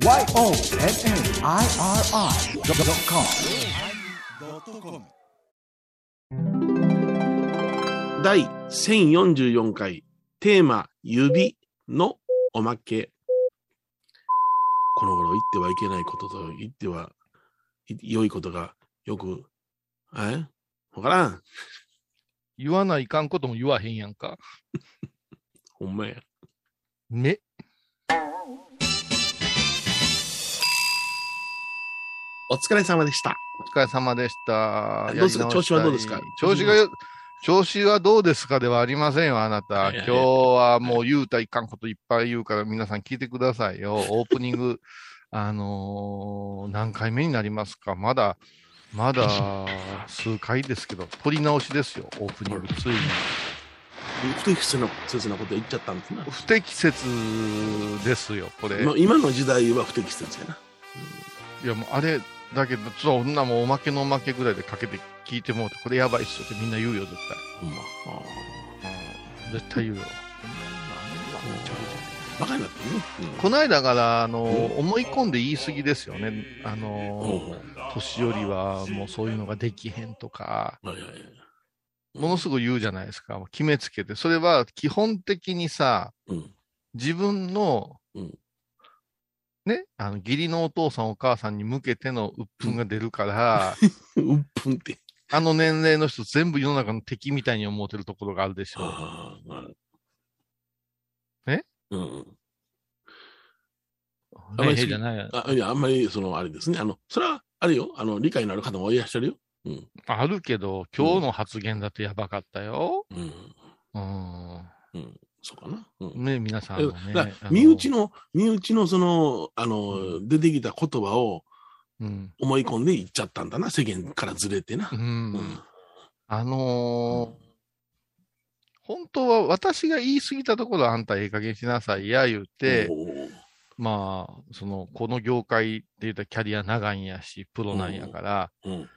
YONNIRI.com 第1044回テーマ指のおまけ。この頃言ってはいけないことと言ってはい良いことがよく、え？わからん。言わないかんことも言わへんやんか。ほんまや。ね。お疲れ様でした。お疲れ様でした。どうですか調子はどうですか？調子がよ、調子はどうですかではありませんよ、あなた。いやいや今日はもう言うたらいかんこといっぱい言うから皆さん聞いてくださいよ。オープニング、あのー何回目になりますか？まだ、まだ数回ですけど、取り直しですよ、オープニング、ついに。不適切な切なこと言っちゃったんですな。不適切ですよ、これ。まあ今の時代は不適切やな。いやもうあれだけど、そんなもうおまけのおまけぐらいでかけて聞いてもうて、これやばいっすよってみんな言うよ、絶ほん。うん、絶対言うよ。あ。バカになってるね。この間から、あの、う思い込んで言い過ぎですよね。あうん。の、ほ年寄りはもうそういうのができへんとか、うはいはいはい。ものすごい言うじゃないですか。決めつけて。それは基本的にさ、うん。自分の、うんね、あの、義理のお父さんお母さんに向けての鬱憤が出るから、うっぷん って。あの年齢の人全部世の中の敵みたいに思ってるところがあるでしょう。ああ。え？うん。あんまりじゃないやあいや、あんまり、その、あれですね。あの、それは、あれよ。あの、理解のある方もいらっしゃるよ。うん。あるけど、今日の発言だとやばかったよ。うん。うん。うん。そうかな。うん。ね、皆さんもね。身内の、身内のその、あの、出てきた言葉をうん。思い込んで言っちゃったんだな。世間からずれてなう。。うんあのー本当は私が言い過ぎたところあんたええ加減しなさいや言うて、まあ、その、この業界って言ったらキャリア長いんやし、プロなんやから、うん。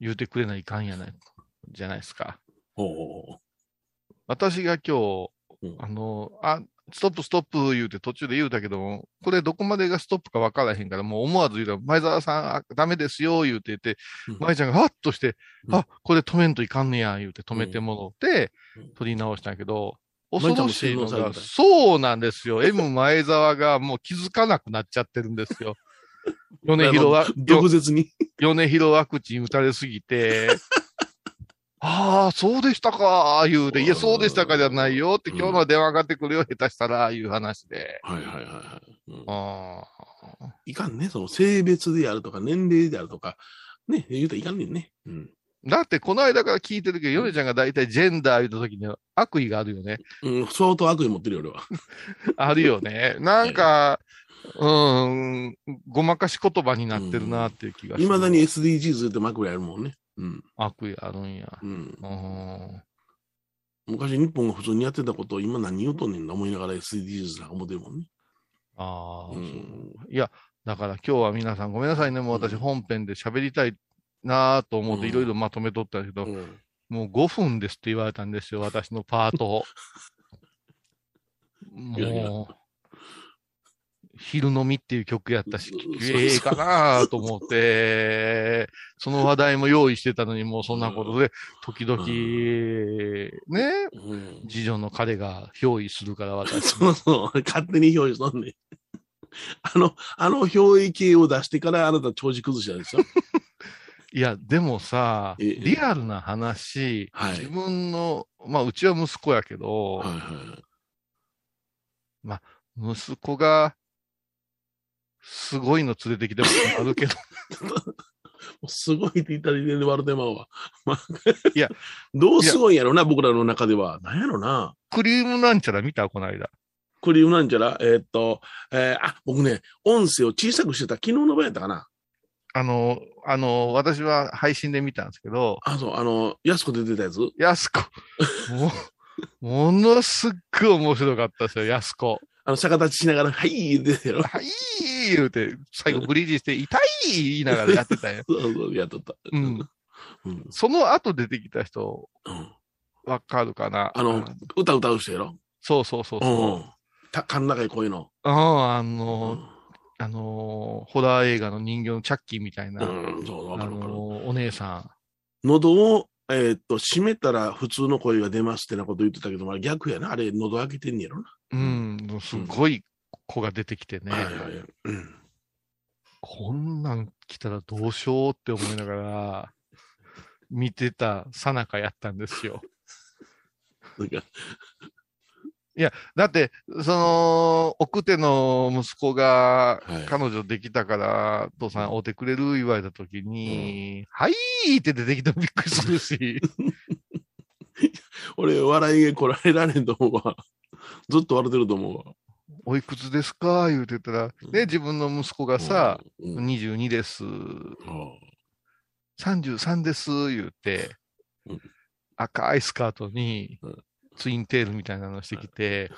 言うてくれないかんやない、じゃないですか。私が今日、うんあの、あ、ストップストップ言うて途中で言うたけども、これどこまでがストップか分からへんから、もう思わず言うたら、前澤さん、あダメですよ、言うて言って、うん舞ちゃんがハッとして、うんあ、これ止めんといかんねや、言うて止めてもろてうん、取り直したんやけど、恐ろしいのが、そうなんですよ。M 前澤がもう気づかなくなっちゃってるんですよ。米広は、毒舌に。米広ワクチン打たれすぎて、ああ、そうでしたか、言うて、いや、そうでしたかじゃないよって、うん今日の電話かかってくるよ、下手したら、いう話で。はいはいはいはい。うんああ。いかんね。その性別であるとか、年齢であるとか、ね、言うたらいかんねんね。うん。だって、この間から聞いてるけど、ヨネちゃんが大体ジェンダー言った時には悪意があるよね。うん、相当悪意持ってるよ、俺は。あるよね。なんか、うん、ごまかし言葉になってるなっていう気が。いまだに SDGs ってマクラやるもんね。うん。悪意あるんや。うん。うん。昔日本が普通にやってたことを今何言うとんねんな思いながら SDGs なんか思ってるもんね。ああ、うん。いや、だから今日は皆さんごめんなさいね。もう私うん本編で喋りたいなと思っうんていろいろまとめとったけど、うん。もう5分ですって言われたんですよ。私のパートを。いやいやもう、昼飲みっていう曲やったしええかなと思って、その話題も用意してたのにもうそんなことで、時々、ね、うん。次女の彼が憑依するから私。そうそう、勝手に表示しとんねん。あの、あの表意系を出してからあなた調子崩したでしょいや、でもさ、ええリアルな話、はい自分の、まあ、うちは息子やけど、はいはい。息子が、すごいの連れてきてもあるけど、すごいって言ったら入れで割るてまうわ。まあ、いや、どうすごいんやろな、僕らの中では。なんやろな。クリームなんちゃら見た？この間。クリームなんちゃら、えーっと、えーあ、僕ね、音声を小さくしてた昨日の場合やったかな。あの、あの、私は配信で見たんですけど、あ、そう、あの、安子出てたやつ？やすこ、も、ものすっごい面白かったですよ、やすこ。あの、逆立ちしながら、はい、言ってた。はい、言うて、最後ブリージして、痛い言いながらやってたよ。そうそう、やっとった。うん。うん。その後出てきた人、うん。わかるかな？あの、歌歌う人やろ？そうそうそうそう。うん。た、甲高い声の。うん、あうの、んあのーホラー映画の人形のチャッキーみたいな、うん、そう、わあかるわかる。のーお姉さ喉を、えーっと、閉めたら普通の声が出ますってなこと言ってたけど、まあ逆やな。あれ、喉開けてんねやろん、うん、すごい子が出てきてね、な。はいはいはい。うん。こんなん来たらどうしようって思いながら、見てたさなかやったんですよ。なんか、だって、その、奥手の息子がはい、彼女できたから、父さん会うてくれる言われたときに、はいって出てきてもびっくりするし、俺、笑いがこらえられんと思うわ。ずっと笑ってると思うわ。おいくつですか？言うてたら、ね、自分の息子がさ、うん、うん。22です、33です、言うてうん、赤いスカートにうん。ツインテールみたいなのしてきて、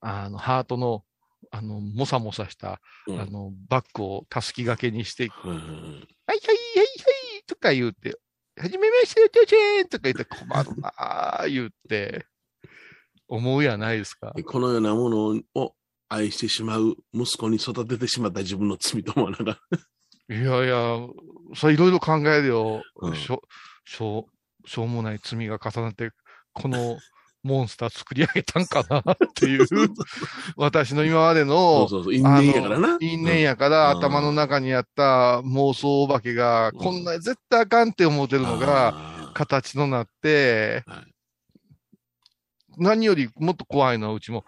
あの、ハートの、あの、もさもさした、うん。あの、バッグをたすき掛けにして、うんうんはいはいはいはいとか言うて、はじめまして、お父ちゃんとか言って困るなあ言うて、思うやないですか。このようなものを愛してしまう息子に育ててしまった自分の罪と思わながら。いやいや、それいろいろ考えるよ。うん。しょ、しょう、しょうもない罪が重なって、このモンスター作り上げたんかなっていう、私の今までそのう、そうそう、因縁やからな。因縁やから、うん。頭の中にあった妄想お化けが、うんこんな絶対あかんって思ってるのが、が、形となって、はい何よりもっと怖いのはうちも、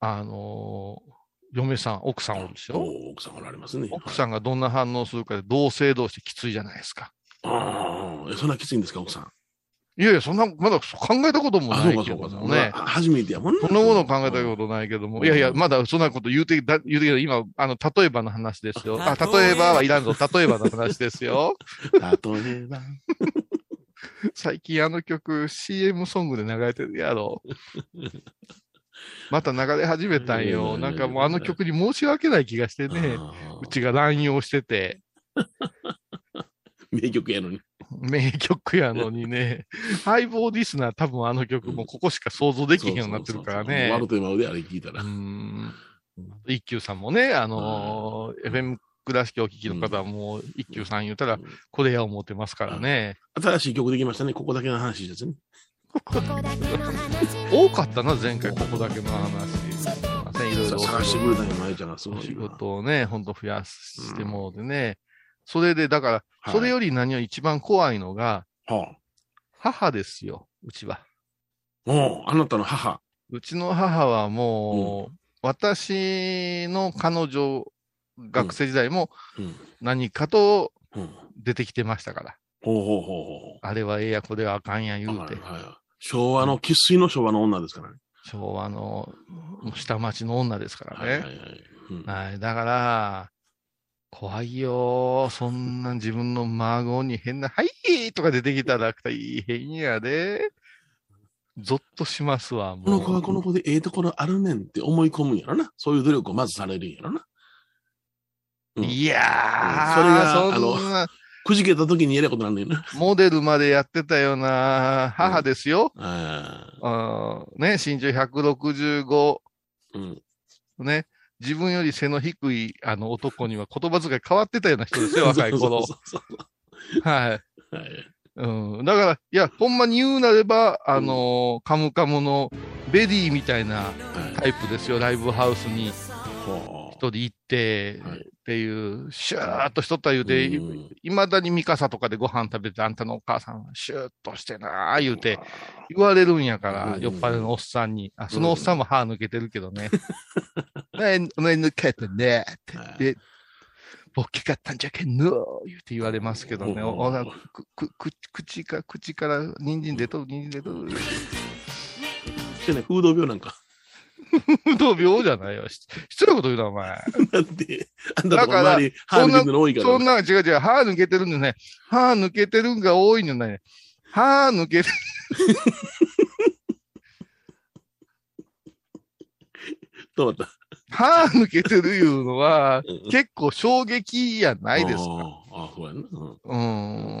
あのー嫁さん、奥さんおるでしょ？お奥さんおられますね。奥さんがどんな反応するかで同性同士きついじゃないですか。ああ、えそんなきついんですか、奥さん？いやいや、そんな、まだ考えたこともあ、ないけどもね。か初めてやもんね。そんなもの考えたことないけども。うんいやいや、まだそんなこと言うて、だ言うてけど、今、あの、例えばの話ですよ。あ、例えばはいらんぞ。例えばの話ですよ。例えば。最近あの曲、CM ソングで流れてるやろ。また流れ始めたんよ。なんかもうあの曲に申し訳ない気がしてね。あうちが乱用してて、ー 名曲やのに。名曲やのにね、ハイボーリスナー多分あの曲もここしか想像できへんようになってるからね。ワルテマウであれ聞いたらう。ん。一休さんもね、あのー FM 倉敷お聞きの方はもう一休さん言うたら、これや思ってますからね。新しい曲できましたね。ここだけの話ですね。多かったな、前回ここだけの話。すいろいろ。探してくれたんや、まゆちゃんがすごお仕いな。事をね、ほんと増やしてもうてね。それで、だから、はいそれより何より一番怖いのが、は母ですよ、うちは。あ。おうあなたの母。うちの母はもう、私の彼女、学生時代もうん。何かとうん。出てきてましたから。ほうほうほうほあれはええや、これはあかんやう。言うて。はいはい昭和の、生粋の昭和の女ですからね。昭和の下町の女ですからね。はいはいはい。うんはい。だから、怖いよ。そんな自分の孫に変な、はいとか出てきたら大変やで。ゾッとしますわ、もう。この子はこの子でええところあるねんって思い込むんやろな。そういう努力をまずされるんやろな。うんいやー、それがあのな、くじけた時にやれことなんだよな。モデルまでやってたような母ですよ。ああ。あーね、身長165、うん。ね、自分より背の低いあの男には言葉遣い変わってたような人ですよ、若い頃。はい。はい。うん。だから、いや、ほんまに言うなれば、あのーカムカムのベディみたいなはい。タイプですよ。ライブハウスに人行って、はいっていう、シューッとしとった言うて、うんいまだにミカサとかでご飯食べて、あんたのお母さんはシューッとしてなー言うて、言われるんやから、うん酔っ払いのおっさんに。あ、そのおっさんも歯抜けてるけどね。ね、抜けてね、ってはいで、大きかったんじゃけんの言うて言われますけどね。うんおおなくくく口か、口から人参出とる、人参出とる。してね、風土病なんか。不動病じゃないよ。し失礼なこと言うな、お前。なんで、あんたとこだから周り、歯抜けてるの多いから。そんな、違う違う、歯抜けてるんでね。歯抜けてるんが多いのね。歯抜けて、どうだ？っ歯抜けてるいうのは、結構衝撃やないですか。ああ、そうやな。うんうん。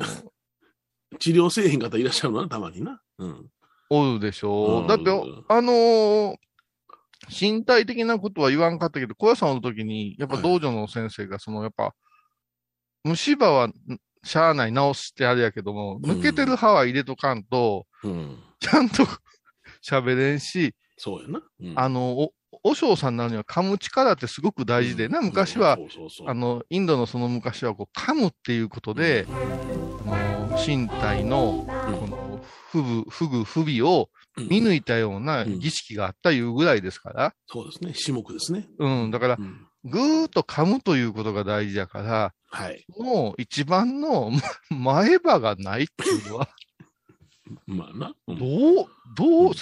治療せえへん方いらっしゃるな、たまにな。うん。おるでしょうんう。だって、あのー身体的なことは言わんかったけど、小屋さんの時に、やっぱはい。道場の先生が、その、やっぱ、虫歯は、んしゃあない、直してあれやけども、うん。抜けてる歯は入れとかんと、うん。ちゃんと 喋れんし、そうやな。うん。あの、お、お尚さんになるには噛む力ってすごく大事でな、昔は、あの、インドのその昔はこう噛むっていうことで、あの身体の、この、不具、不具、不備をうん見抜いたような儀式があったいうぐらいですから、そうですね。種目ですね。うん、だからう、んぐーっと噛むということが大事だから、はい。もう一番のま前歯がないっていうのは、まあな。うんどう、どう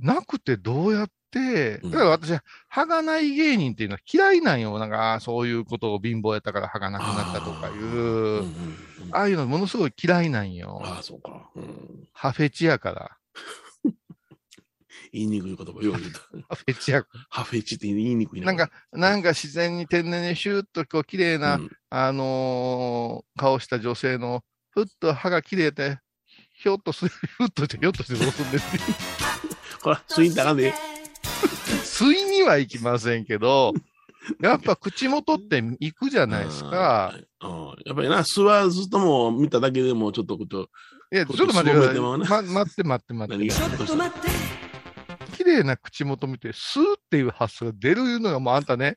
なくてどうやって、うんだから私は歯がない芸人っていうのは嫌いなんよ。なんか、そういうことを貧乏やったから歯がなくなったとかいう、ああいうのものすごい嫌いなんよ。ああ、そうか。うん歯フェチやから。言いにくい言葉よう言うた。歯フェチやかハフェチって言いにくいら。なんか、なんか自然に天然にシューッとこう綺麗な、うんあのー顔した女性の、ふっと歯が綺麗で、ひょっとする、ふっとして、ひょっとしてどうすんねんっていう。ほら、スインターがね。吸いには行きませんけど、やっぱ口元って行くじゃないですか。うん。うんやっぱりな、吸わずとも見ただけでもちょっとこと、いや、ちょっと待ってください。待って待って待って。ちょっと待って。綺麗な口元見て、スーっていう発想が出るのがもうあんたね、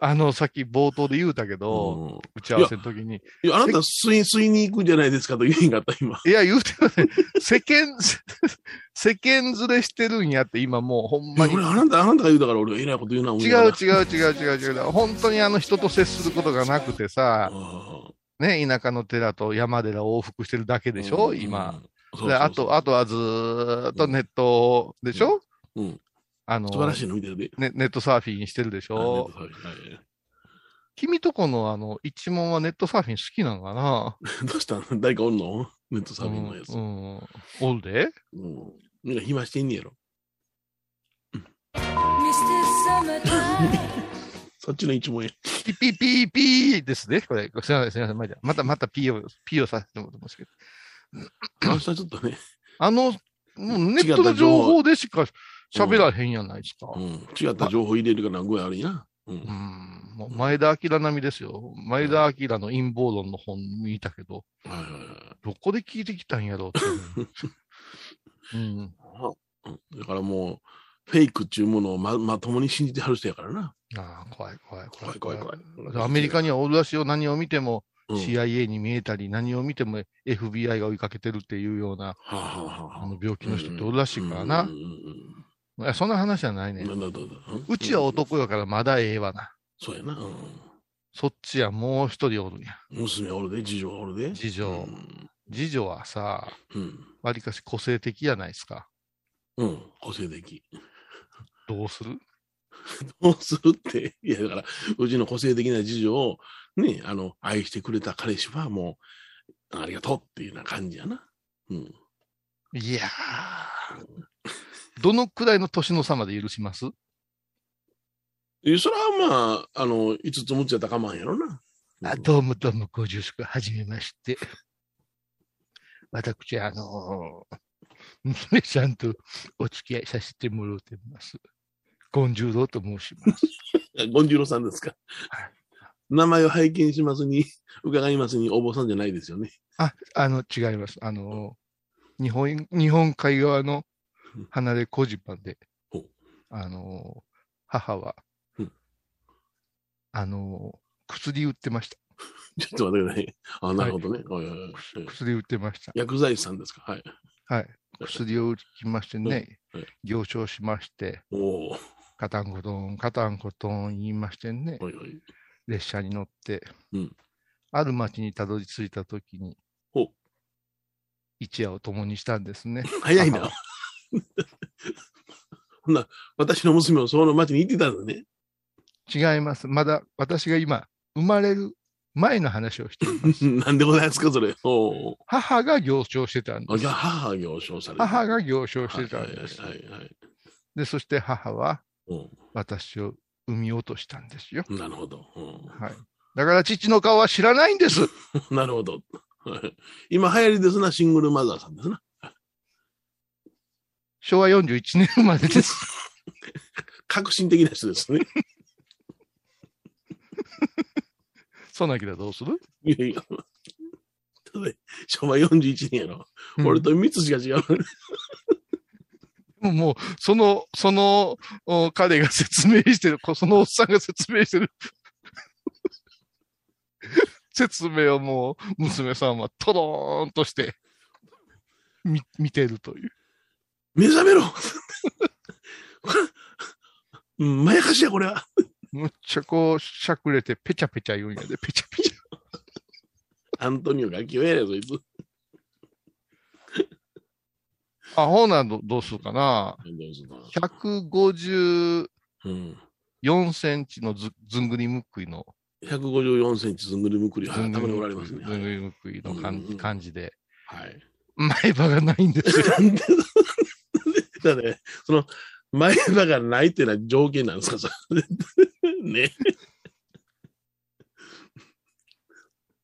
あの、さっき冒頭で言うたけど、うん打ち合わせの時に。いや、あなた吸い、吸いに行くんじゃないですかと言いんかった、今。いや、言うてもね、世間、世間ずれしてるんやって、今もうほんまに。俺、あなた、あなたが言うだから俺、えらいこと言うな、違う違う違う違う違う。本当にあの人と接することがなくてさ、うんね、田舎の寺と山寺を往復してるだけでしょ、うん今。。そうそうそうで、あと、あとはずーっとネットでしょ、うん。あの素晴らしいの見てるで。ね、ネットサーフィンしてるでしょ？君とこのあの、一問はネットサーフィン好きなのかな？どうしたん誰かおんの？ネットサーフィンのやつ。うん。うんおるでうん。みんな暇してんねやろ。Mr. Summertime そっちの一問や。ピピピーピーですね。これ、すみません、すみません。まだまた、またピーを、ピーをさせてもらってますけど。あの人はちょっとね、あの、もうネットの情報でしか喋らへんやないですか。うん。違った情報入れるから具合悪いな。う。うんう前田明並みですよ。前田明の陰謀論の本見たけど、はいはいはいどこで聞いてきたんやろうって。うん。うん。だからもう、フェイクっていうものをままともに信じてはる人やからな。ああ、怖い怖い怖い怖い怖い怖いアメリカにはおるらしいよ。何を見てもうん CIA に見えたり、何を見ても FBI が追いかけてるっていうような、はあ、はあはああの病気の人っておるらしいからなうん。うんうんいやそんな話じゃないねうちは男やからまだええわな。そうやな。うんそっちはもう一人おるんや。娘おるで、次女おるで。次女うん次女はさ、うん。わりかし個性的やないですか。うん。個性的。どうする？どうするって？いや、だから、うちの個性的な次女を、ね、あの、愛してくれた彼氏はもう、ありがとうっていうような感じやな。うん。いやー。どのくらいの年の差まで許します？え、それはまあ、あの、5つ6つやったら構わんやろな。あどうもどうも、ご住職、はじめまして。私、あのー、娘さんとお付き合いさせてもらってます。権十郎と申します。ゴンジュロさんですか？はい。名前を拝見しますに、伺いますに、お坊さんじゃないですよね。あ、あの、違います。あのー、日本、日本海側の離れ小島でほう、あのー、母はうん、あのー、薬売ってました。ちょっと待ってください。あ、なるほどね。はい薬売ってました。薬剤師さんですか？はい。はい。薬を打ちましてね行商しまして。カタンコトン、カタンコトン言いましてね、はいはい。列車に乗って、うんある町にたどり着いたときに一夜を共にしたんですね。早いな。ほんな、私の娘もその町に行ってたんだね。違います。まだ私が今、生まれる前の話をしています。なんでございますか、それ。母が行商してたんあ、です母が行商されて母が行商してたんです。はいはいはいはい。で、そして母はう私を産み落としたんですよ。ん、なるほど。うんはい。だから父の顔は知らないんです。なるほど。はい今流行りですな、シングルマザーさんですな。昭和41年生まれです。革新的な人ですね。そんなきらどうするいやいや。ただ昭和41年やろ。うん俺と三つしか違う。もう、その、その、お彼が説明してる、こそのおっさんが説明してる、説明をもう、娘さんはトローンとして、み、見てるという。目覚めろまやかしや、これは。むっちゃこう、しゃくれて、ペチャペチャ言うんやで、ペチャペチャ。アントニオ楽器をやれ、そいつ。あ、ほな、どどうするかな。どうすんの154うん。センチのずずんぐりむっくいの、154センチずんぐりむくり、はい、たまにおられますね。ずんぐりむっくいの感うんうん感じで、はい。前歯がないんですよ。だね、その、前歯がないっていうのは条件なんですか、それ。ね。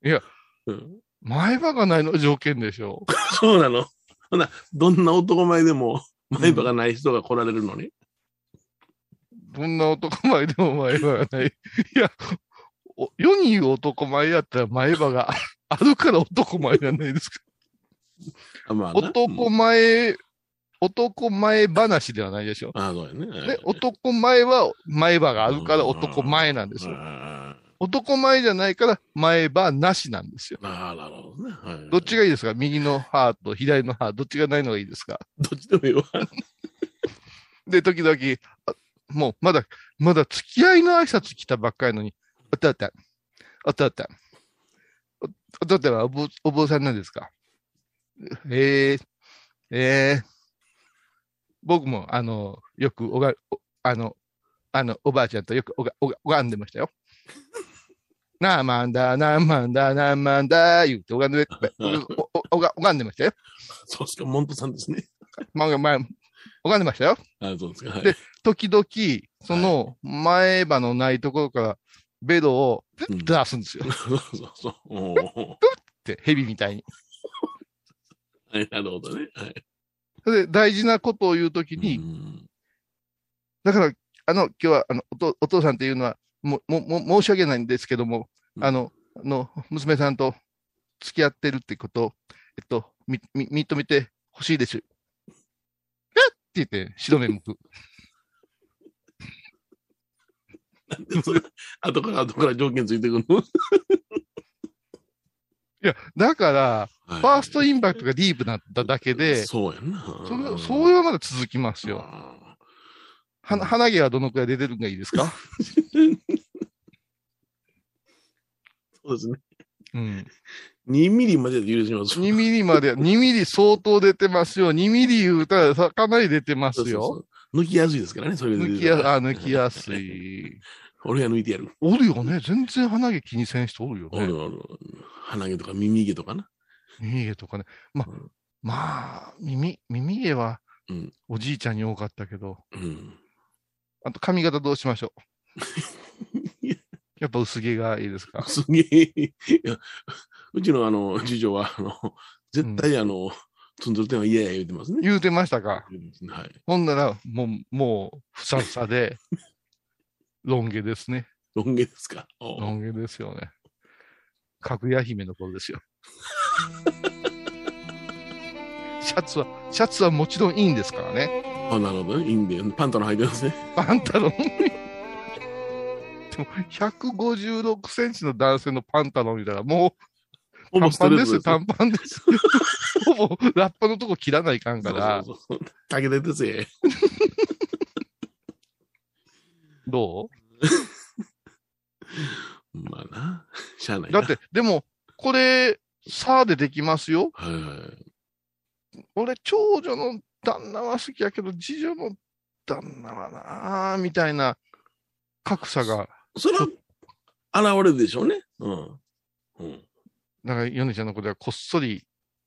いや、うん、前歯がないのが条件でしょ。そうなの。ほな、どんな男前でも前歯がない人が来られるのに？どんな男前でも前歯がない。いや、お世に言う男前やったら前歯があるから男前じゃないですか。あまあな、男前、男前話ではないでしょ。ああ、そうやね。で、男前は前歯があるから男前なんですよ。あ男前じゃないから前歯なしなんですよ。あ、なるほどね。はい、どっちがいいですか？右の歯と左の歯、どっちがないのがいいですか？どっちでもいいわ。で、時々、あもうまだ、まだ付き合いの挨拶来たばっかりのに、おたおた、おたおた、おおたおたはお坊さんなんですか？ええええ僕も、あの、よくおが、おあの、あの、おばあちゃんとよくおが、おが、拝んでましたよ。何万だ、何万だ、何万だ、言うて拝んで、おおおおが拝んでましたよ。そうですか、モントさんですね。まあ、まあ、拝んでましたよ。あそうですか。はいで時々、その前歯のないところからベロをプッと出すんですよ。っそうそうそう。おーて、蛇みたいに。はい、なるほどね。はい。それで大事なことを言うときうに、んだから、あの、今日は、あの、お父お父さんっていうのは、も、も、も、申し訳ないんですけども、うんあの、あの、娘さんと付き合ってるってことを、えっと、み、み、認めてほしいです。えっって言って、白目向く。でそれ後から後から条件ついてくるの、いや、だから、はいファーストインパクトがディープなっただけで、そうやんな。それ、それはまだ続きますよ。あは鼻毛はどのくらい出てるんがいいですか？ー そうですね。うん。2ミリまでで許します。2ミリまで、2ミリ相当出てますよ。2ミリ言うたらさかなり出てますよ。そうそうそう抜きやすいですからね、それで。抜きや、あ、抜きやす。い。俺が抜いてやる。おるよね。全然鼻毛気にせん人おるよね。おるおる。鼻毛とか耳毛とかな。耳毛とかね。まうん、まあ、耳、耳毛はうん、おじいちゃんに多かったけど、うん。あと髪型どうしましょう。やっぱ薄毛がいいですか？すげえ。いやうちのあの、次女は、あの、絶対あの、ツンドル店は嫌や言うてますね。言うてましたか？はい。ほんなら、もう、もう、ふさふさで、ロン毛ですね。ロン毛ですか？おロン毛ですよね。かぐや姫の頃ですよ。シャツは、シャツはもちろんいいんですからね。あ、なるほどね。いいんで、パンタの履いてますね。パンタロン。でも、156センチの男性のパンタロン見たら、もう、短パンですよ、短パンですよ。ほぼ、ラッパのとこ切らないかんから、そうそうそうかけててせ。ど まあな。しゃあない。だって、でも、これ、さあでできますよ。はいはい。俺、長女の旦那は好きやけど、次女の旦那はなあみたいな格差が、それは、現れるでしょうね。うん。うん。だから、ヨネちゃんの子ではこっそり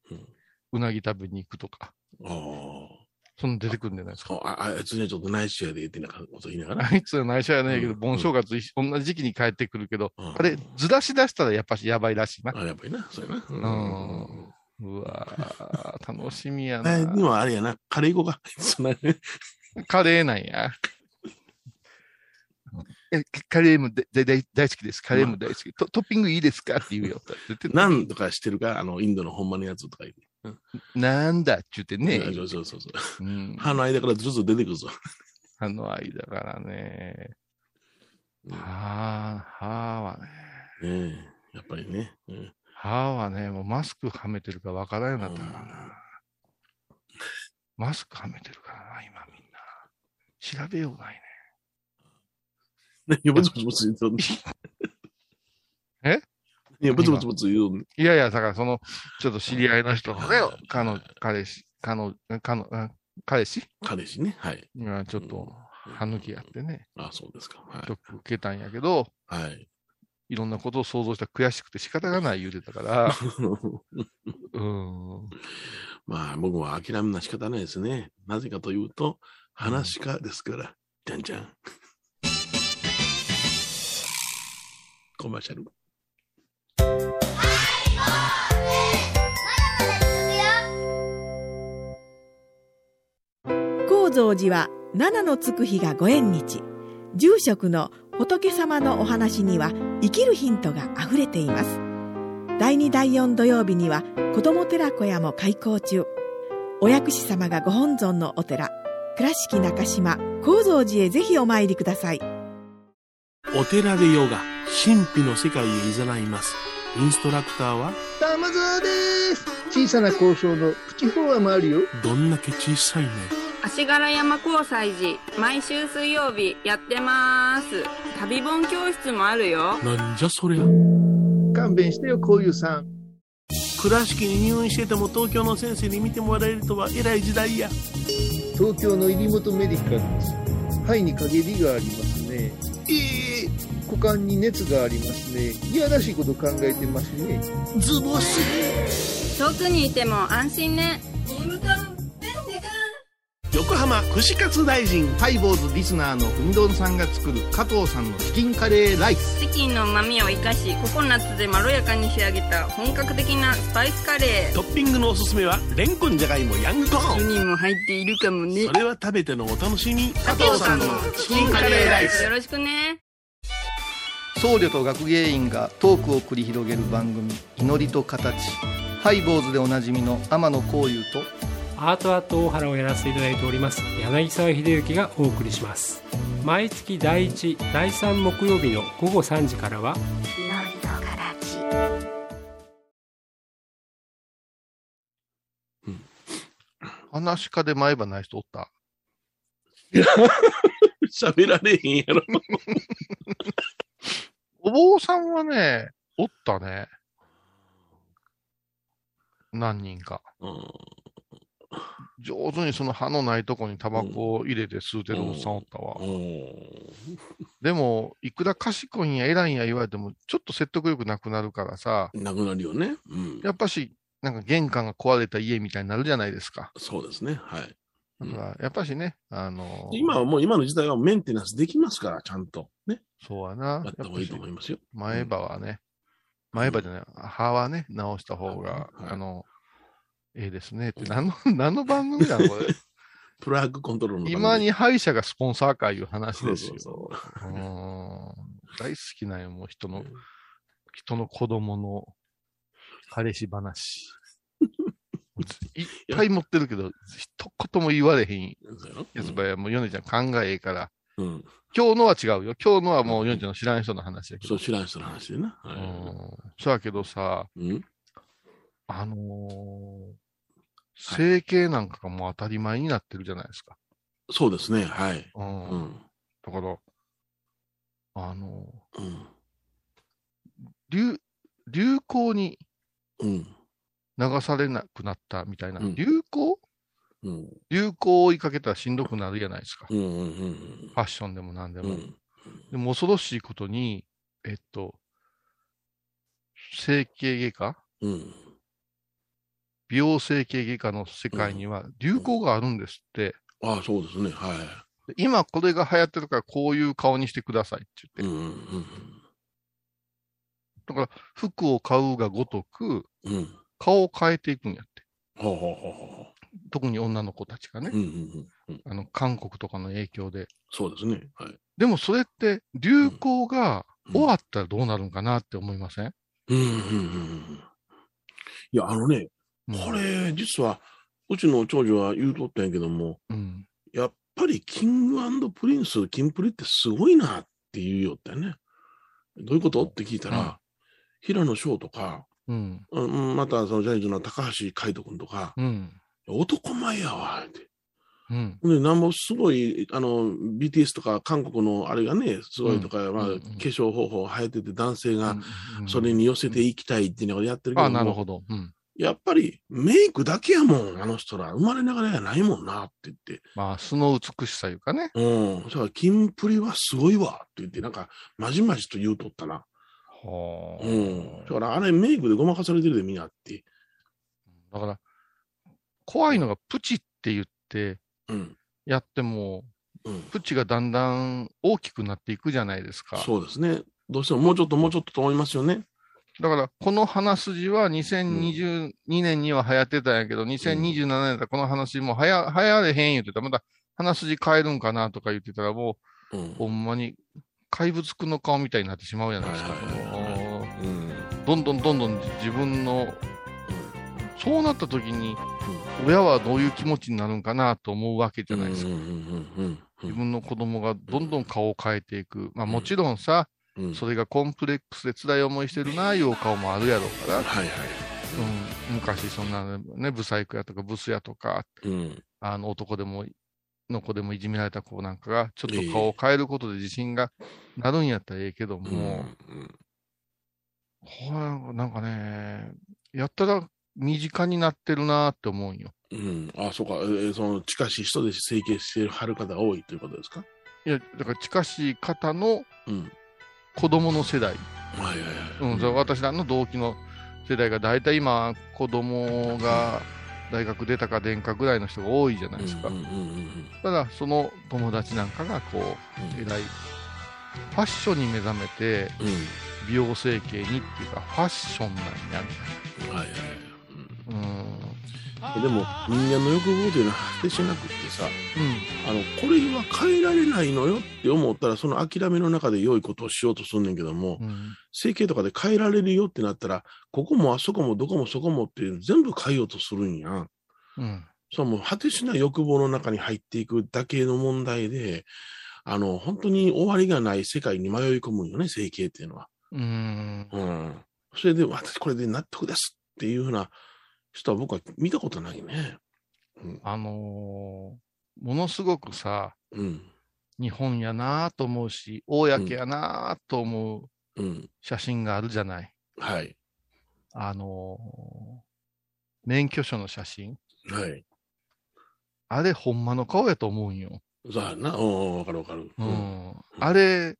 うん、うなぎ食べに行くとか、ああ。そんな出てくるんじゃないですか。そうああいつね、ちょっと内緒やでってなんかこと言いながら。あいつは内緒やないけど、うん盆正月同じ時期に帰ってくるけど、うんあれ、ずらし出したらやっぱしやばいらしいな。あ、やっぱりな。そうやな。うんうわー楽しみやな。えでもあれやな、カレー粉が、カレーなんや。えカレーもででで大好きです。カレーも大好き。トトッピングいいですか？って言うよ。なんとかしてるか、あの、インドのほんまのやつとか言う。なんだって言ってね。そうそうそうそう。うん、歯の間からずっと出てくるぞ。歯の間からね。うん歯、歯はね。ねえやっぱりね。うん歯はね、もうマスクはめてるかわからんようになったからな。マスクはめてるからな、今みんな。調べようがないねえ？いや、ブツブツブツ言ういやいや、だからその、ちょっと知り合いの人のね、かの、彼氏、かの、かの、あ彼氏？彼氏ね。はい。がちょっと、歯抜きやってね、あそうですか。はショック受けたんやけど、い。はい。いろんなことを想像したら悔しくて仕方がない言うてたから、うん。まあ、僕は諦めな仕方ないですね。なぜかというと、話し家ですから。じゃんじゃん。コマーシャル。高蔵寺は七のつく日がご縁日。住職の仏様のお話には生きるヒントがあふれています。第2第4土曜日には子ども寺小屋も開校中。お薬師様がご本尊のお寺倉敷中島・高蔵寺へぜひお参りください。お寺でヨガ、神秘の世界へ誘います。インストラクターは、玉沢です。小さな交渉のプチフォアもあるよ。どんだけ小さいね。足柄山交際時毎週水曜日やってます旅本教室もあるよなんじゃそりゃ。勘弁してよ、こういうさん。倉敷に入院してても東京の先生に見てもらえるとは偉い時代や。東京の入本メディカルです。肺に陰りがありますね。ええ股間に熱がありますね。いやらしいこと考えてますね。ズボス。遠くにいても安心ね横浜串カツ大臣。ハイボーズリスナーのうみどんさんが作る加藤さんのチキンカレーライスチキンの旨味を生かしココナッツでまろやかに仕上げた本格的なスパイスカレトッピングのおすすめは、レンコンじゃがいもヤングコーーン。にも入っているかもねそれは食べてのお楽しみ。加藤さんのチキンカレーライスよろしくね僧侶と学芸員がトークを繰り広げる番組「祈りと形」ハイボーズでおなじみの天野幸雄とアートアート大原をやらせていただいております柳沢秀幸がお送りします毎月第1第3木曜日の午後3時からは話し家で前歯ない人おった？喋られへんやろ。お坊さんはね、おったね。何人か。うん上手にその歯のないとこにタバコを入れて吸うてるおっさんおったわ。でも、いくら賢いんや偉いんや言われても、ちょっと説得力なくなるからさ、なくなるよね。うん。やっぱし、なんか玄関が壊れた家みたいになるじゃないですか。そうですね。はい。だから、やっぱしね、あのー今はもう今の時代はメンテナンスできますから、ちゃんと。ね。そうやな。やった方がいいと思いますよ。前歯はね、前歯じゃない、歯はね、直した方が、はいあの、ええですねって、何の、何の番組なのこれ。プラグコントロールの番組今に歯医者がスポンサーかいう話ですよ。そうそううん大好きなんよ、もう人の、人の子供の彼氏話。いっぱい持ってるけど、一言も言われへんやつばや、もうヨネちゃん考えええから。うん。今日のは違うよ。今日のはもうヨネちゃんの知らん人の話やけど。そう、知らん人の話でな。うはん。そうやけどさ、い。うん。あのー整形なんかがもう当たり前になってるじゃないですか。そうですね。はい。うん。うん。だから、あのうん。流、流行にうん。流されなくなったみたいな。うん流行？うん。流行を追いかけたらしんどくなるじゃないですか。うん。うん。うん。ファッションでも何でも。うん。でも恐ろしいことに、えっと、整形外科？うん。美容整形外科の世界には流行があるんですって。ああ、そうですね。はい。で今これが流行ってるからこういう顔にしてくださいって言って。うん。うん。だから服を買うがごとくうん。顔を変えていくんやって。ほうほうほうほ特に女の子たちがねうん、うんうんうん。あの、韓国とかの影響で。そうですね。はい。でもそれって、流行がうん終わったらどうなるんかなって思いません、うんうんうんうん。いや、あのね、うんこれ、実は、うちの長女は言うとったんやけども、うん。やっぱりキングプリンス、キンプリってすごいなって言うよったよね。どういうこと？って聞いたら、うん平野紫耀とか、うん。うんまたそのジャニーズの高橋海人君とか、うん。男前やわ、って。うん。で、なんもすごい、あの、BTS とか韓国のあれがね、すごいとか、まあ、うんうんうん化粧方法流行ってて男性がうんそれに寄せていきたいっていうのをやってるけどなるほど。うん。やっぱりメイクだけやもん、あの人ら。生まれながらやないもんなって言って。まあ、素の美しさいうかね。うん。だから、キンプリはすごいわって言って、なんか、まじまじと言うとったな。はあうん。だから、あれメイクでごまかされてるでみんなって。だから、怖いのがプチって言って、うん。やっても、うん。プチがだんだん大きくなっていくじゃないですか。そうですね。どうしてももうちょっともうちょっとと思いますよね。だから、この鼻筋は2022年には流行ってたんやけど、2027年だったらこの鼻筋もはや流行れへん言ってたら、また鼻筋変えるんかなとか言ってたら、もうんう、。ほんまに怪物くんの顔みたいになってしまうじゃないですか。どんどんどんどん自分の、そうなった時に、親はどういう気持ちになるんかなと思うわけじゃないですか。自分の子供がどんどん顔を変えていく。まあもちろんさ、うん。それがコンプレックスで辛い思いしてるな、いうお顔もあるやろうから。はいはい。うん、昔そんなね、ブサイクやとかブスやとか、うん。あの男でも、の子でもいじめられた子なんかが、ちょっと顔を変えることで自信がなるんやったらええけども、うんこれなんかね、やったら身近になってるなって思うんよ。うん。あ、そうか。えーその、近しい人で整形してはる方が多いということですか？いや、だから近しい方のうん。子供の世代、はいはいはい。うん、私らの同期の世代が大体今、子供が大学出たか出んかぐらいの人が多いじゃないですか。ただ、その友達なんかが、こう、うんえらい、ファッションに目覚めて、うん。美容整形にっていうか、ファッションなんや、みはいはいはい。たいな。うん。うんでも、人間の欲望というのは果てしなくってさ、うん。あの、これは変えられないのよって思ったら、その諦めの中で良いことをしようとすんねんけども、うん。整形とかで変えられるよってなったら、ここもあそこもどこもそこもって全部変えようとするんやん。うん。そうもう果てしない欲望の中に入っていくだけの問題で、あの、本当に終わりがない世界に迷い込むんよね、整形っていうのは。うん。うん。それで、私これで納得ですっていうふうな人は僕は見たことないね。うん。あのーものすごくさ、うん。日本やなぁと思うし、公やなぁと思ううん。写真があるじゃない。はい。あのー免許証の写真。はい。あれ、ほんまの顔やと思うんよ。そうやな。うん、わかるわかる。う。ん。あれ、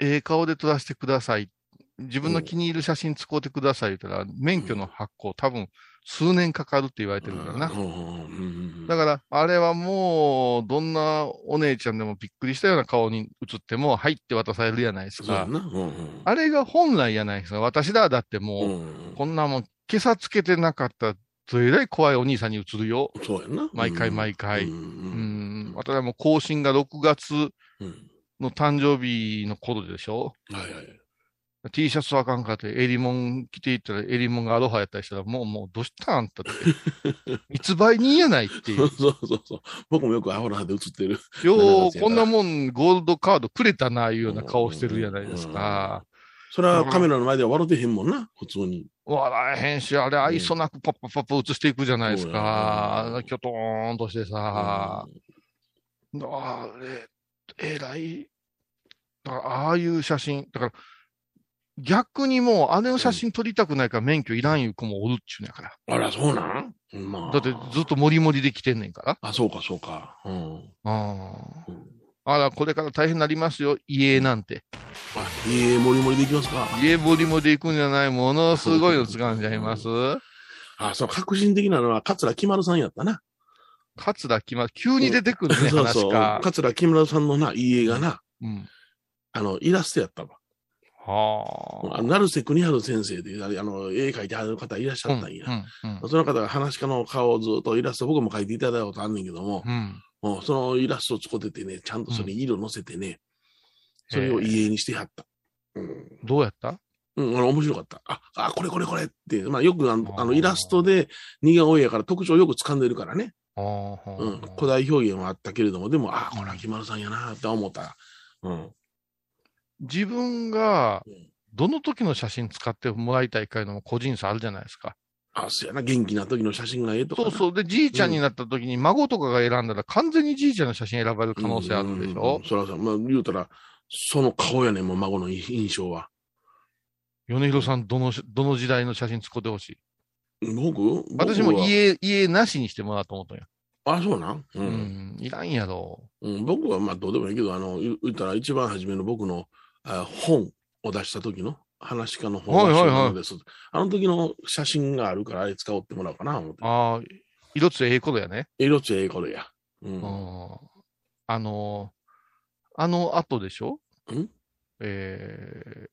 ええ顔で撮らせてください。自分の気に入る写真使うてください言ったら、免許の発行多分数年かかるって言われてるからな。だから、あれはもう、どんなお姉ちゃんでもびっくりしたような顔に映っても、はいって渡されるじゃないですか。あれが本来やないですか。私らだってもう、うんこんなもん、今朝つけてなかったら、どえらい怖いお兄さんに映るよ。そうやな。毎回毎回うん。私はもう更新が6月うんの誕生日の頃でしょ？はいはい。T シャツあかんかって、エリモン着ていったら、エリモンがアロハやったりしたら、もう、もう、どうしたん？あんたって。密売人やないっていう。そうそうそう。僕もよくアホラで映ってる。よう、こんなもん、ゴールドカードくれたな、いうような顔してるじゃないですか。それはカメラの前では笑ってへんもんな、普通に。笑えへんし、あれ、愛想なくパッパッパッパ映していくじゃないですかや。キョトーンとしてさ。うんあれ、えらい。だからああいう写真、だから、逆にもう、あれの写真撮りたくないから免許いらんいう子もおるっちゅうねやから。あら、そうなん？まあ。だってずっとモリモリで来てんねんから。あ、そうか、そうか。うん。あうんあら、これから大変になりますよ、家なんて。あ、いいもりもりでいきますか。家モリモリで行くんじゃない、ものすごいの使うんじゃいますあ、そう、革新的なのは、桂木丸さんやったな。桂木丸、急に出てくるね、そうそう。話が。桂木丸さんのな、いい映画な、うん。あの、イラストやったわ。はあの成瀬国春先生で、あの、絵描いてはる方いらっしあ。ゃったんや。うんうんその方が話し家の顔をずっとイラスト僕も描いていただいたことあんねんけども、うん。そのイラストを使っててね、ちゃんとそれに色乗せてね、それを家にしてはった。うん。どうやった？うん、あの面白かった。あ、あ、これこれこれって、まあよくあのあのイラストで似顔絵やから特徴をよく掴んでるからね。ああ、うん。古代表現はあったけれども、でも、あ、これは木丸さんやなって思った。うん。自分がうん、どの時の写真使ってもらいたいかいうのも個人差あるじゃないですか。あ、そうやな。元気な時の写真がええとかな。そうそう。で、じいちゃんになった時に孫とかが選んだら完全にじいちゃんの写真選ばれる可能性あるでしょうんそらさ、まあ言うたら、その顔やねん、もう孫の印象は。米広さん、どの、どの時代の写真使ってほしい？僕？私も家、家なしにしてもらおうと思ったんや。あ、そうなん？う。うんん、いらんやろ。うん、僕はまあどうでもいいけど、あの、言言ったら一番初めの僕のあ本を出した時の話し家の本はいはいはいそうなんです。あの時の写真があるからあれ使おうってもらおうかな思って。ああ、色つええことやね。色つええこれや。う。うんん。あの、あの後でしょ？ん？え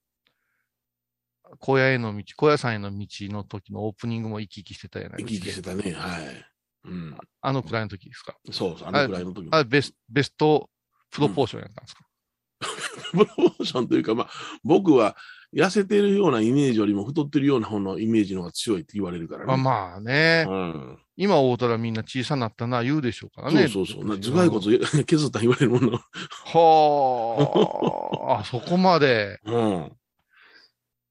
ー、小屋への道、小屋さんへの道の時のオープニングも生き生きしてたやない生き生きしてたね。はい。うん。あのくらいの時ですか？そうそう、あのくらいの時も。あベスベストプロポーションやったんですか？プロモーションというか、まあ、僕は痩せてるようなイメージよりも太ってるような方のイメージの方が強いって言われるからね。あまあね、うん。今会うたらみんな小さなったな言うでしょうからね。そうそうそう。な頭蓋骨 削った言われるもの。はあ、あ、そこまで。うん。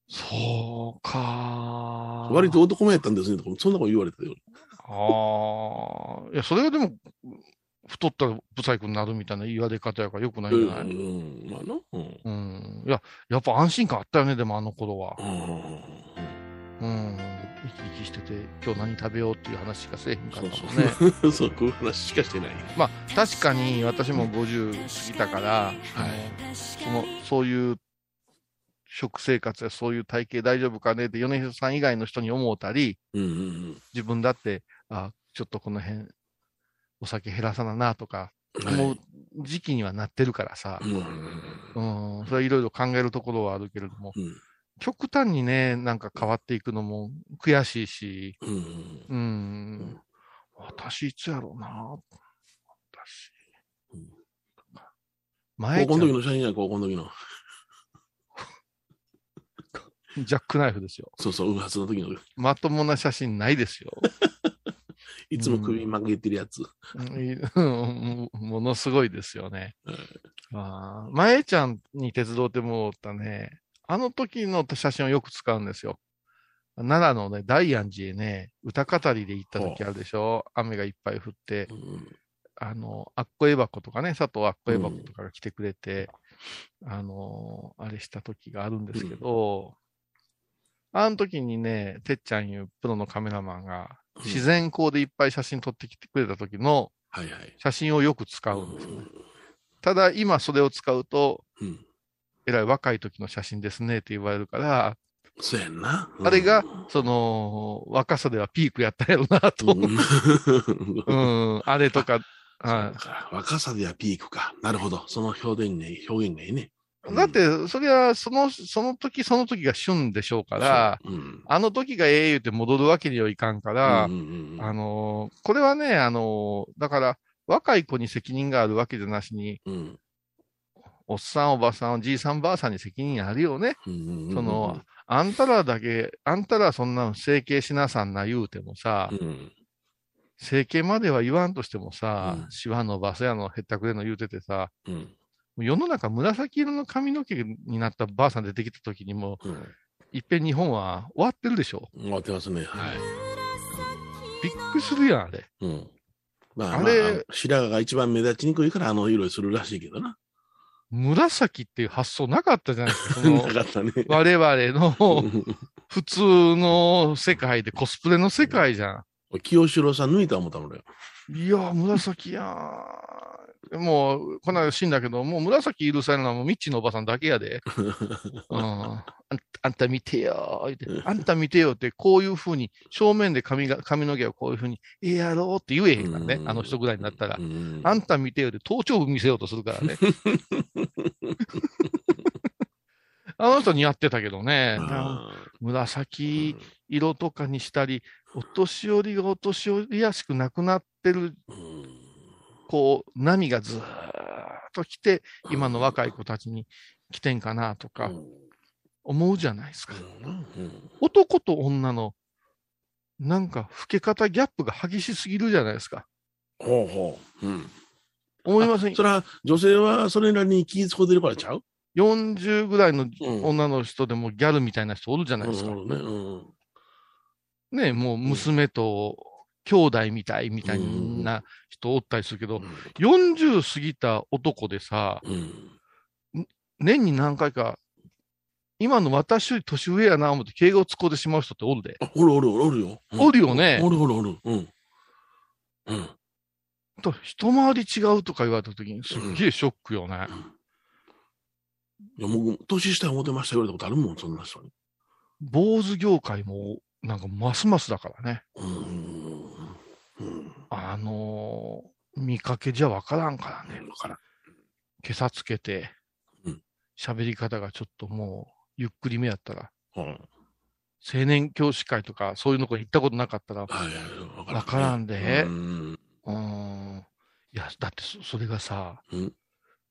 そうか。割と男前やったんですねとか、そんなこと言われたよ。ああ。いや、それがでも、太ったらブサイクになるみたいな言われ方やからよくないんうん、じゃない、うん、まあな。うん。うん、いや、やっぱ安心感あったよね、でもあの頃は。うん。うん。生き生きしてて、今日何食べようっていう話しかせえへんかったもんね。そう。そう、こういう話しかしてない。まあ、確かに私も50過ぎたから、あのその、そういう食生活やそういう体型大丈夫かねって、米広さん以外の人に思ったり、うんうん自分だって、あ、ちょっとこの辺、お酒減らさななとか、うん。思う時期にはなってるからさう、ん。うん、それはいろいろ考えるところはあるけれども、うん。極端にね、なんか変わっていくのも悔しいし、うん。うん、私いつやろうな、私うん。前高校の時の写真や、高校の時の。ジャックナイフですよ。そうそう、右発の時の。まともな写真ないですよ。いつも首曲げてるやつ。うん。ものすごいですよね。あー前ちゃんに手伝ってもらったね、あの時の写真をよく使うんですよ。奈良のね、大安寺へね、歌語りで行った時あるでしょ。雨がいっぱい降って、うん。あの、あっこえばことかね、佐藤あっこえばことかが来てくれて、あの、あれした時があるんですけど、あの時にね、てっちゃんいうプロのカメラマンが、自然光でいっぱい写真撮ってきてくれた時のはいはい。写真をよく使うんですよね。ただ、今それを使うと、うん。えらい若い時の写真ですねって言われるから、そうやんな。あれが、その、若さではピークやったやろなと。うん、うん、あれとか、はだから若さではピークか。なるほど。その表現がいい、表現がいいね。い。だって、それは、その、その時その時が旬でしょうから、そう、うん。あの時がええ言うて戻るわけにはいかんから、うんうんうんあのーこれはね、あのーだから、若い子に責任があるわけじゃなしに、うん。おっさん、おばさん、おじいさん、ばあさんに責任あるよね。うんうんうんその、あんたらだけ、あんたらそんなの整形しなさんな言うてもさ、うん。整形までは言わんとしてもさ、うん。シワのバスやのへったくれの言うててさ、うん世の中紫色の髪の毛になったばあさん出てきた時にもう、うん。いっぺん日本は終わってるでしょ。終わってますね。はい。びっくりするやん、あれ。うん。まあ、あれまあ、白髪が一番目立ちにくいからあの色にするらしいけどな。紫っていう発想なかったじゃないですか。なかったね。我々のうん普通の世界でコスプレの世界じゃん。清志郎さん抜いた思ったもん俺。いや、紫やん。もう、この間死んだけど、もう紫許されるのはもうミッチーのおばさんだけやで。うん、あんあんた見てよ。言ってうん。あんた見てよって、こういうふうに、正面で髪が髪の毛をこういうふうに、ええやろうって言えへんからね、うん。あの人ぐらいになったら。う。ん。あんた見てよって頭頂部見せようとするからね。あの人似合ってたけどね。あ紫色とかにしたり、お年寄りがお年寄りやしくなくなってる、こう、波がずーっと来て、今の若い子たちに来てんかなとか思うじゃないですか。うん男と女の、なんか、老け方ギャップが激しすぎるじゃないですか。ほうほう。うん。思いません？それは、女性はそれなりに気遣ってるからちゃう ?40 ぐらいのうん女の人でもギャルみたいな人おるじゃないですか。ね、もう娘と兄弟みたいみたいな人おったりするけど、40過ぎた男でさ、うん。年に何回か、今の私より年上やな思って敬語を突っ込んでしまう人っておるで。あ、おるおるおるよ。うんおるよねおるおるおる。うん。うん。と一回り違うとか言われた時にすっげえショックよね。いや、僕、年下思ってました言われたことあるもん、そんな人に。坊主業界もなんかますますだからね。うん。うん。あのー見かけじゃわからんからね。わからん。今朝つけてうん、喋り方がちょっともう、ゆっくりめやったら、うん。青年教師会とかそういうのこ行ったことなかったら、はいはい、わわからんでうん。いや、だってそそれがさ、うん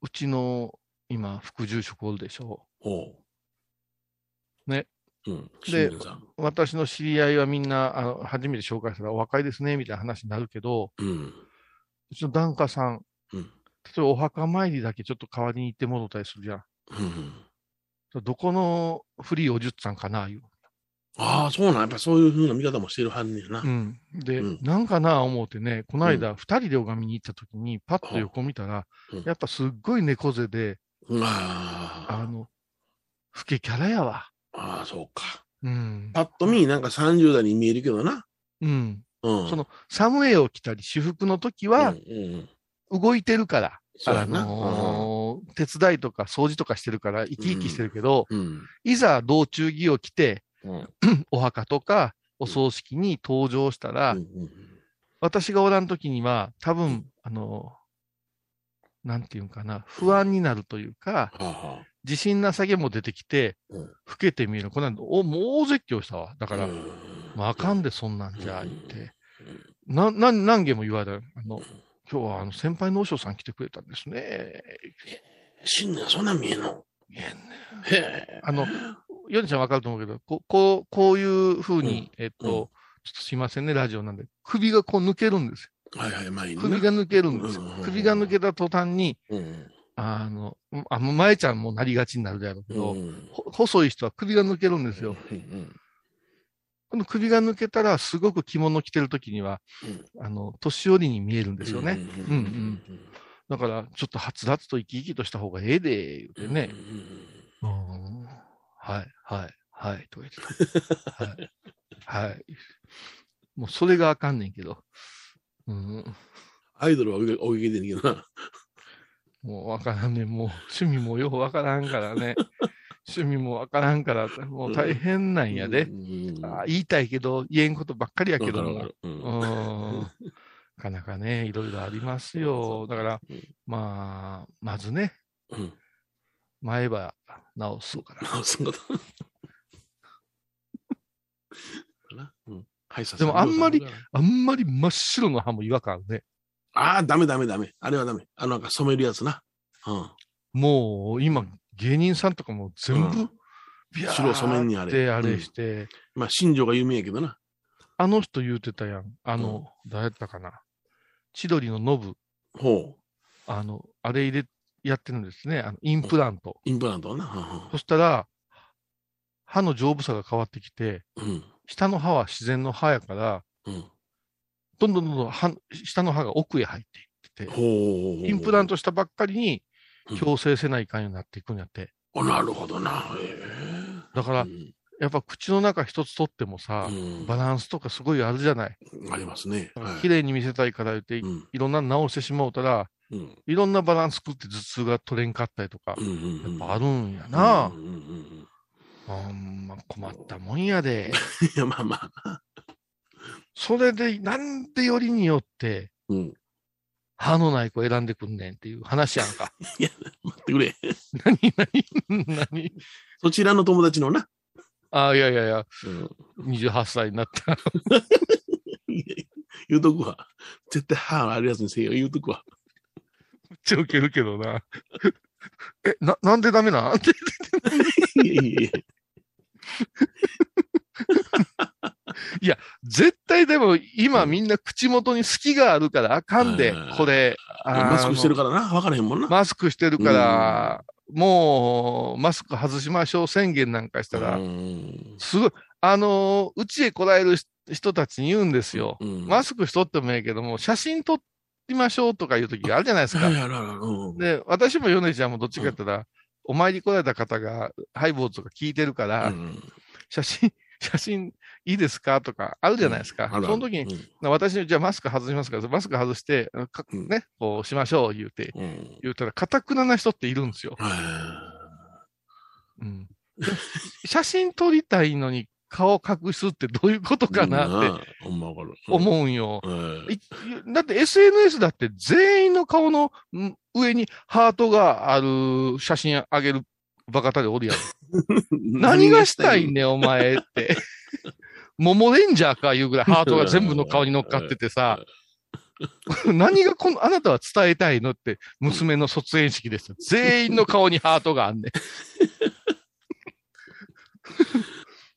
うちの今、副住職おるでしょ。ね。うん。で私の知り合いはみんな、あの、初めて紹介したらお若いですね、みたいな話になるけど、うん。うちの檀家さん、うん例えばお墓参りだけちょっと代わりに行ってもろたりするじゃん。うん。どこの古いおじゅっさんかな、いう。ああ、そうなん。やっぱそういうふうな見方もしてるはんねんな。うん。で、うんなんかな、思うてね、この間、二人で拝みに行った時に、パッと横見たら、うんやっぱすっごい猫背で。あの、老けキャラやわ。ああ、そうか。うん。パッと見、なんか30代に見えるけどな。うん。うん。その、サムエを着たり、私服の時うん、はうん。動いてるから、あそうやな。のー手伝いとか掃除とかしてるから生き生きしてるけど、うん。いざ道中儀を着て、うん。お墓とかお葬式に登場したら、うん私がおらん時には、多分、あのーなんていうんかな、不安になるというか、はあは自信なさげも出てきて、うん老けて見える。この間、お、もう大絶叫したわ。だあ。から、うんまあ、あかんで、そんなんじゃ、うん言って。な、な、何件も言われた。あの、今日はあの先輩の和尚さん来てくれたんですね。新年そんなん見えんの？見えんねへえ。あの、ヨネちゃんわかると思うけど、ここう、こういう風に、えっと、うんちょっとすいませんね、ラジオなんで、首がこう抜けるんですはいはい、前によ。な。首が抜けるんですようんうんうん。首が抜けた途端に、うん。あの、あ、もう前ちゃんもなりがちになるだろうけど、うんほ細い人は首が抜けるんですよ。うんこの首が抜けたら、すごく着物着てるときには、あの、年寄りに見えるんですよね。うんうんだから、ちょっとはつらつと生き生きとした方がええで、言うてね。うんはい、はい、はい、とか言ってた。はい、はい。もうそれがあかんねんけど。うん、アイドルは追い追いかけてんけどな。もうわからんねん。もう趣味もようわからんからね。趣味もわからんから、もう大変なんやで。うんあ言いたいけど、言えんことばっかりやけどもうんうん。なかなかね、いろいろありますよ。だからうん、まあ、まずね、うん前歯直すから。あそういうこと。なうんはい、さでもあんまりあんまり真っ白の歯も違和感あるね。ああ、ダメダメダメ。あれはダメ。あの、なんか染めるやつな。うん。もう今、芸人さんとかも全部白染めんにあれってあれうんして、まあ、新庄が有名やけどな。あの人言うてたやん。あの、誰やったかな。千鳥のノブ、ほう。あの、あれ入れ、やってるんですね。あの、インプラント。インプラントはな。そしたら、歯の丈夫さが変わってきて、うんうん。下の歯は自然の歯やから、うん。どんどんどんどん歯下の歯が奥へ入っていってて。インプラントしたばっかりにうん矯正せないかんようになっていくんやって。あなるほどな。だからうんやっぱ口の中一つ取ってもさ、うんバランスとかすごいあるじゃない。ありますね。はい綺麗に見せたいから言って、うんいろんなの直してしまうたら、うんいろんなバランス作って頭痛が取れんかったりとかう、んうんうんやっぱあるんやなうん。うんうんうんほんま困ったもんやで。いや、まあまあ。それで、なんでよりによって、うん。歯のない子選んでくんねんっていう話やんか。待ってくれ。何何何？そちらの友達のな。あいやいやいや、うん、28歳になった。言うとくわ。絶対歯あるやつにせよ、言うとくわ。めっちゃウケるけどな。え、な、なんでダメなん？いやいやいやいや、絶対でも今みんな口元に隙があるからあかんでうん、これ。マスクしてるかからな。わからへんもんな。マスクしてるから、もう、マスク外しましょう宣言なんかしたら、うん。すごい、あのーうちへ来られる人たちに言うんですよ。うん。マスクしとってもええけども、写真撮りましょうとかいう時があるじゃないですか。で、私も米ちゃんもどっちかって言ったら、お参り来られた方がハイボーズとか聞いてるから、うん。写真、写真いいですか？とかあるじゃないですか。あるある。その時に、私に、じゃあマスク外しますから、マスク外して、ね、こうしましょう言うて、うん。うん言うたら、かたくなな人っているんですよ。はうん、で写真撮りたいのに顔隠すってどういうこといかな？って。思うんよ。だって SNS だって全員の顔のん上にハートがある写真あげるバカタレおるや ん。何がしたいねん、お前って。モモレンジャーかいうぐらいハートが全部の顔に乗っかっててさ、何がこの、あなたは伝えたいのって、娘の卒園式ですよ。全員の顔にハートがあんね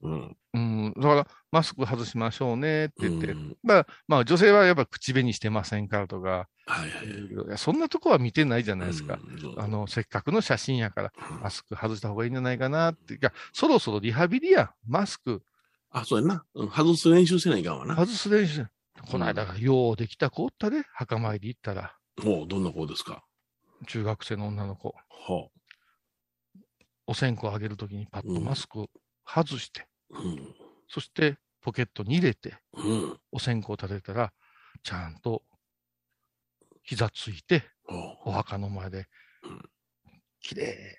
うん。ん。うん。だから、マスク外しましょうねって言って。うんだから、まあ女性はやっぱ口紅してませんからとか、はいはいはい。そんなとこは見てないじゃないですか。うんあの、せっかくの写真やから、マスク外した方がいいんじゃないかなって。いや、そろそろリハビリやん。マスクあ、そうやな。うん外す練習せないかんわな。外す練習。この間が、ようできた子おったで、墓参り行ったら、ほう、どんな子ですか？中学生の女の子、ほお線香あげるときにパッとうんマスク外して、う。うん。そしてポケットに入れて、うん。お線香立てたら、ちゃんと膝ついて。お墓の前でうん、綺麗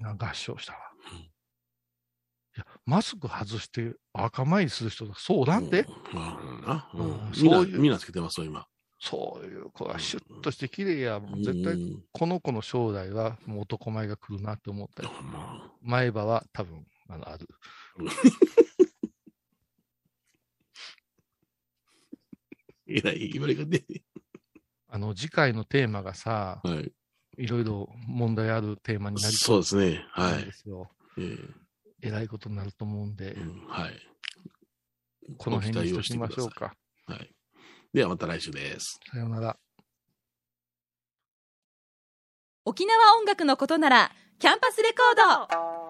な合唱したわ。うんいや、マスク外して赤参りする人がそうなんで、うんなるほどな。うんうんみんな、そういうみんなつけてますよ、今。そういう子がシュッとして綺麗や、もう絶対うんこの子の将来はもう男前が来るなって思ったり、前歯は多分あのある。えらい言われが出て。あの次回のテーマがさ、はい。いろいろ問題あるテーマになりそうですね。はいなんで。すよ。えーえらいことになると思うんで、うんはい。この辺にしときましょうか。はい。ではまた来週です。さようなら。沖縄音楽のことならキャンパスレコード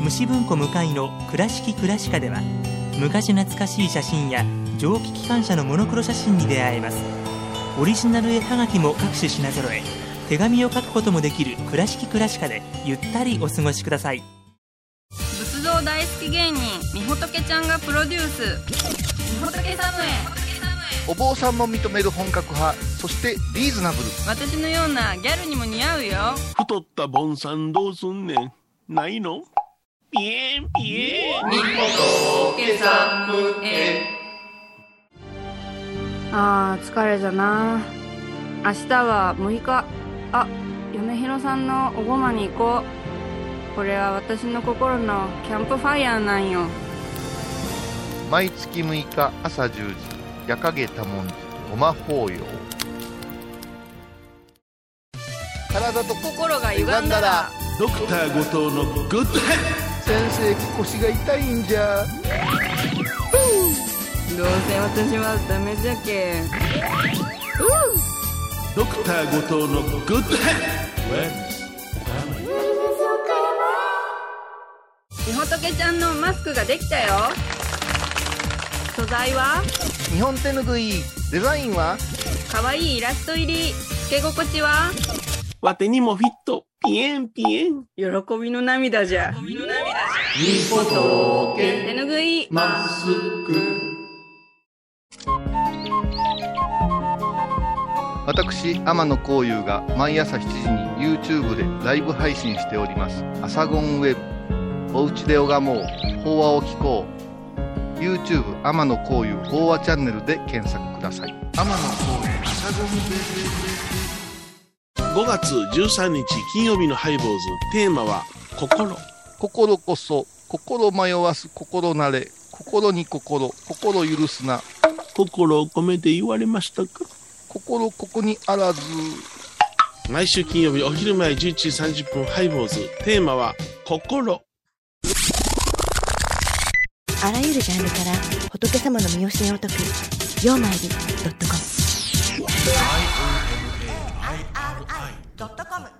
虫文庫向かいの「倉敷倉歯科」では昔懐かしい写真や蒸気機関車のモノクロ写真に出会えます。オリジナル絵はがきも各種品揃え手紙を書くこともできる「倉敷倉歯科」でゆったりお過ごしください。仏像大好き芸人みほとけちゃんがプロデュース。みほとけサムへ。お坊さんも認める本格派、そしてリーズナブル。私のようなギャルにも似合うよ。太ったボンさんどうすんねん。ないの？ピエンピエン。みほとけサムへあー疲れじゃな。明日は6日。あ嫁ひろさんのおごまに行こう。これは私の心のキャンプファイヤーなんよ。毎月6日朝10時、夜影多文字、ごま法要。体と心が歪んだら。ドクター後藤のグッドヘッ先生腰が痛いんじゃ。どうせ私はダメじゃけドクター後藤のグッドヘッみほとけちゃんのマスクができたよ。素材は？日本手ぬぐい、デザインは？かわいいイラスト入り。つけ心地は？わてにもフィット。ピエンピエン。喜びの涙じゃ。日みほとけ手ぬぐい。マスク私天野幸雄が毎朝7時に YouTube でライブ配信しております「アサゴンウェブ」「おうちで拝もう。法話を聞こう」YouTube 天野幸雄法話チャンネルで検索ください。天野幸雄。アサゴンウェブ5月13日金曜日のハイボーズ。テーマは心心こそ、心迷わす心なれ、心に心、心許すな。心を込めて言われましたか？心ここにあらず。毎週金曜日お昼前11時30分、ハイボーズ。テーマは、心。あらゆるジャンルから仏様の身教えを解く「曜マイルドットコム」「IOMAIRI.com」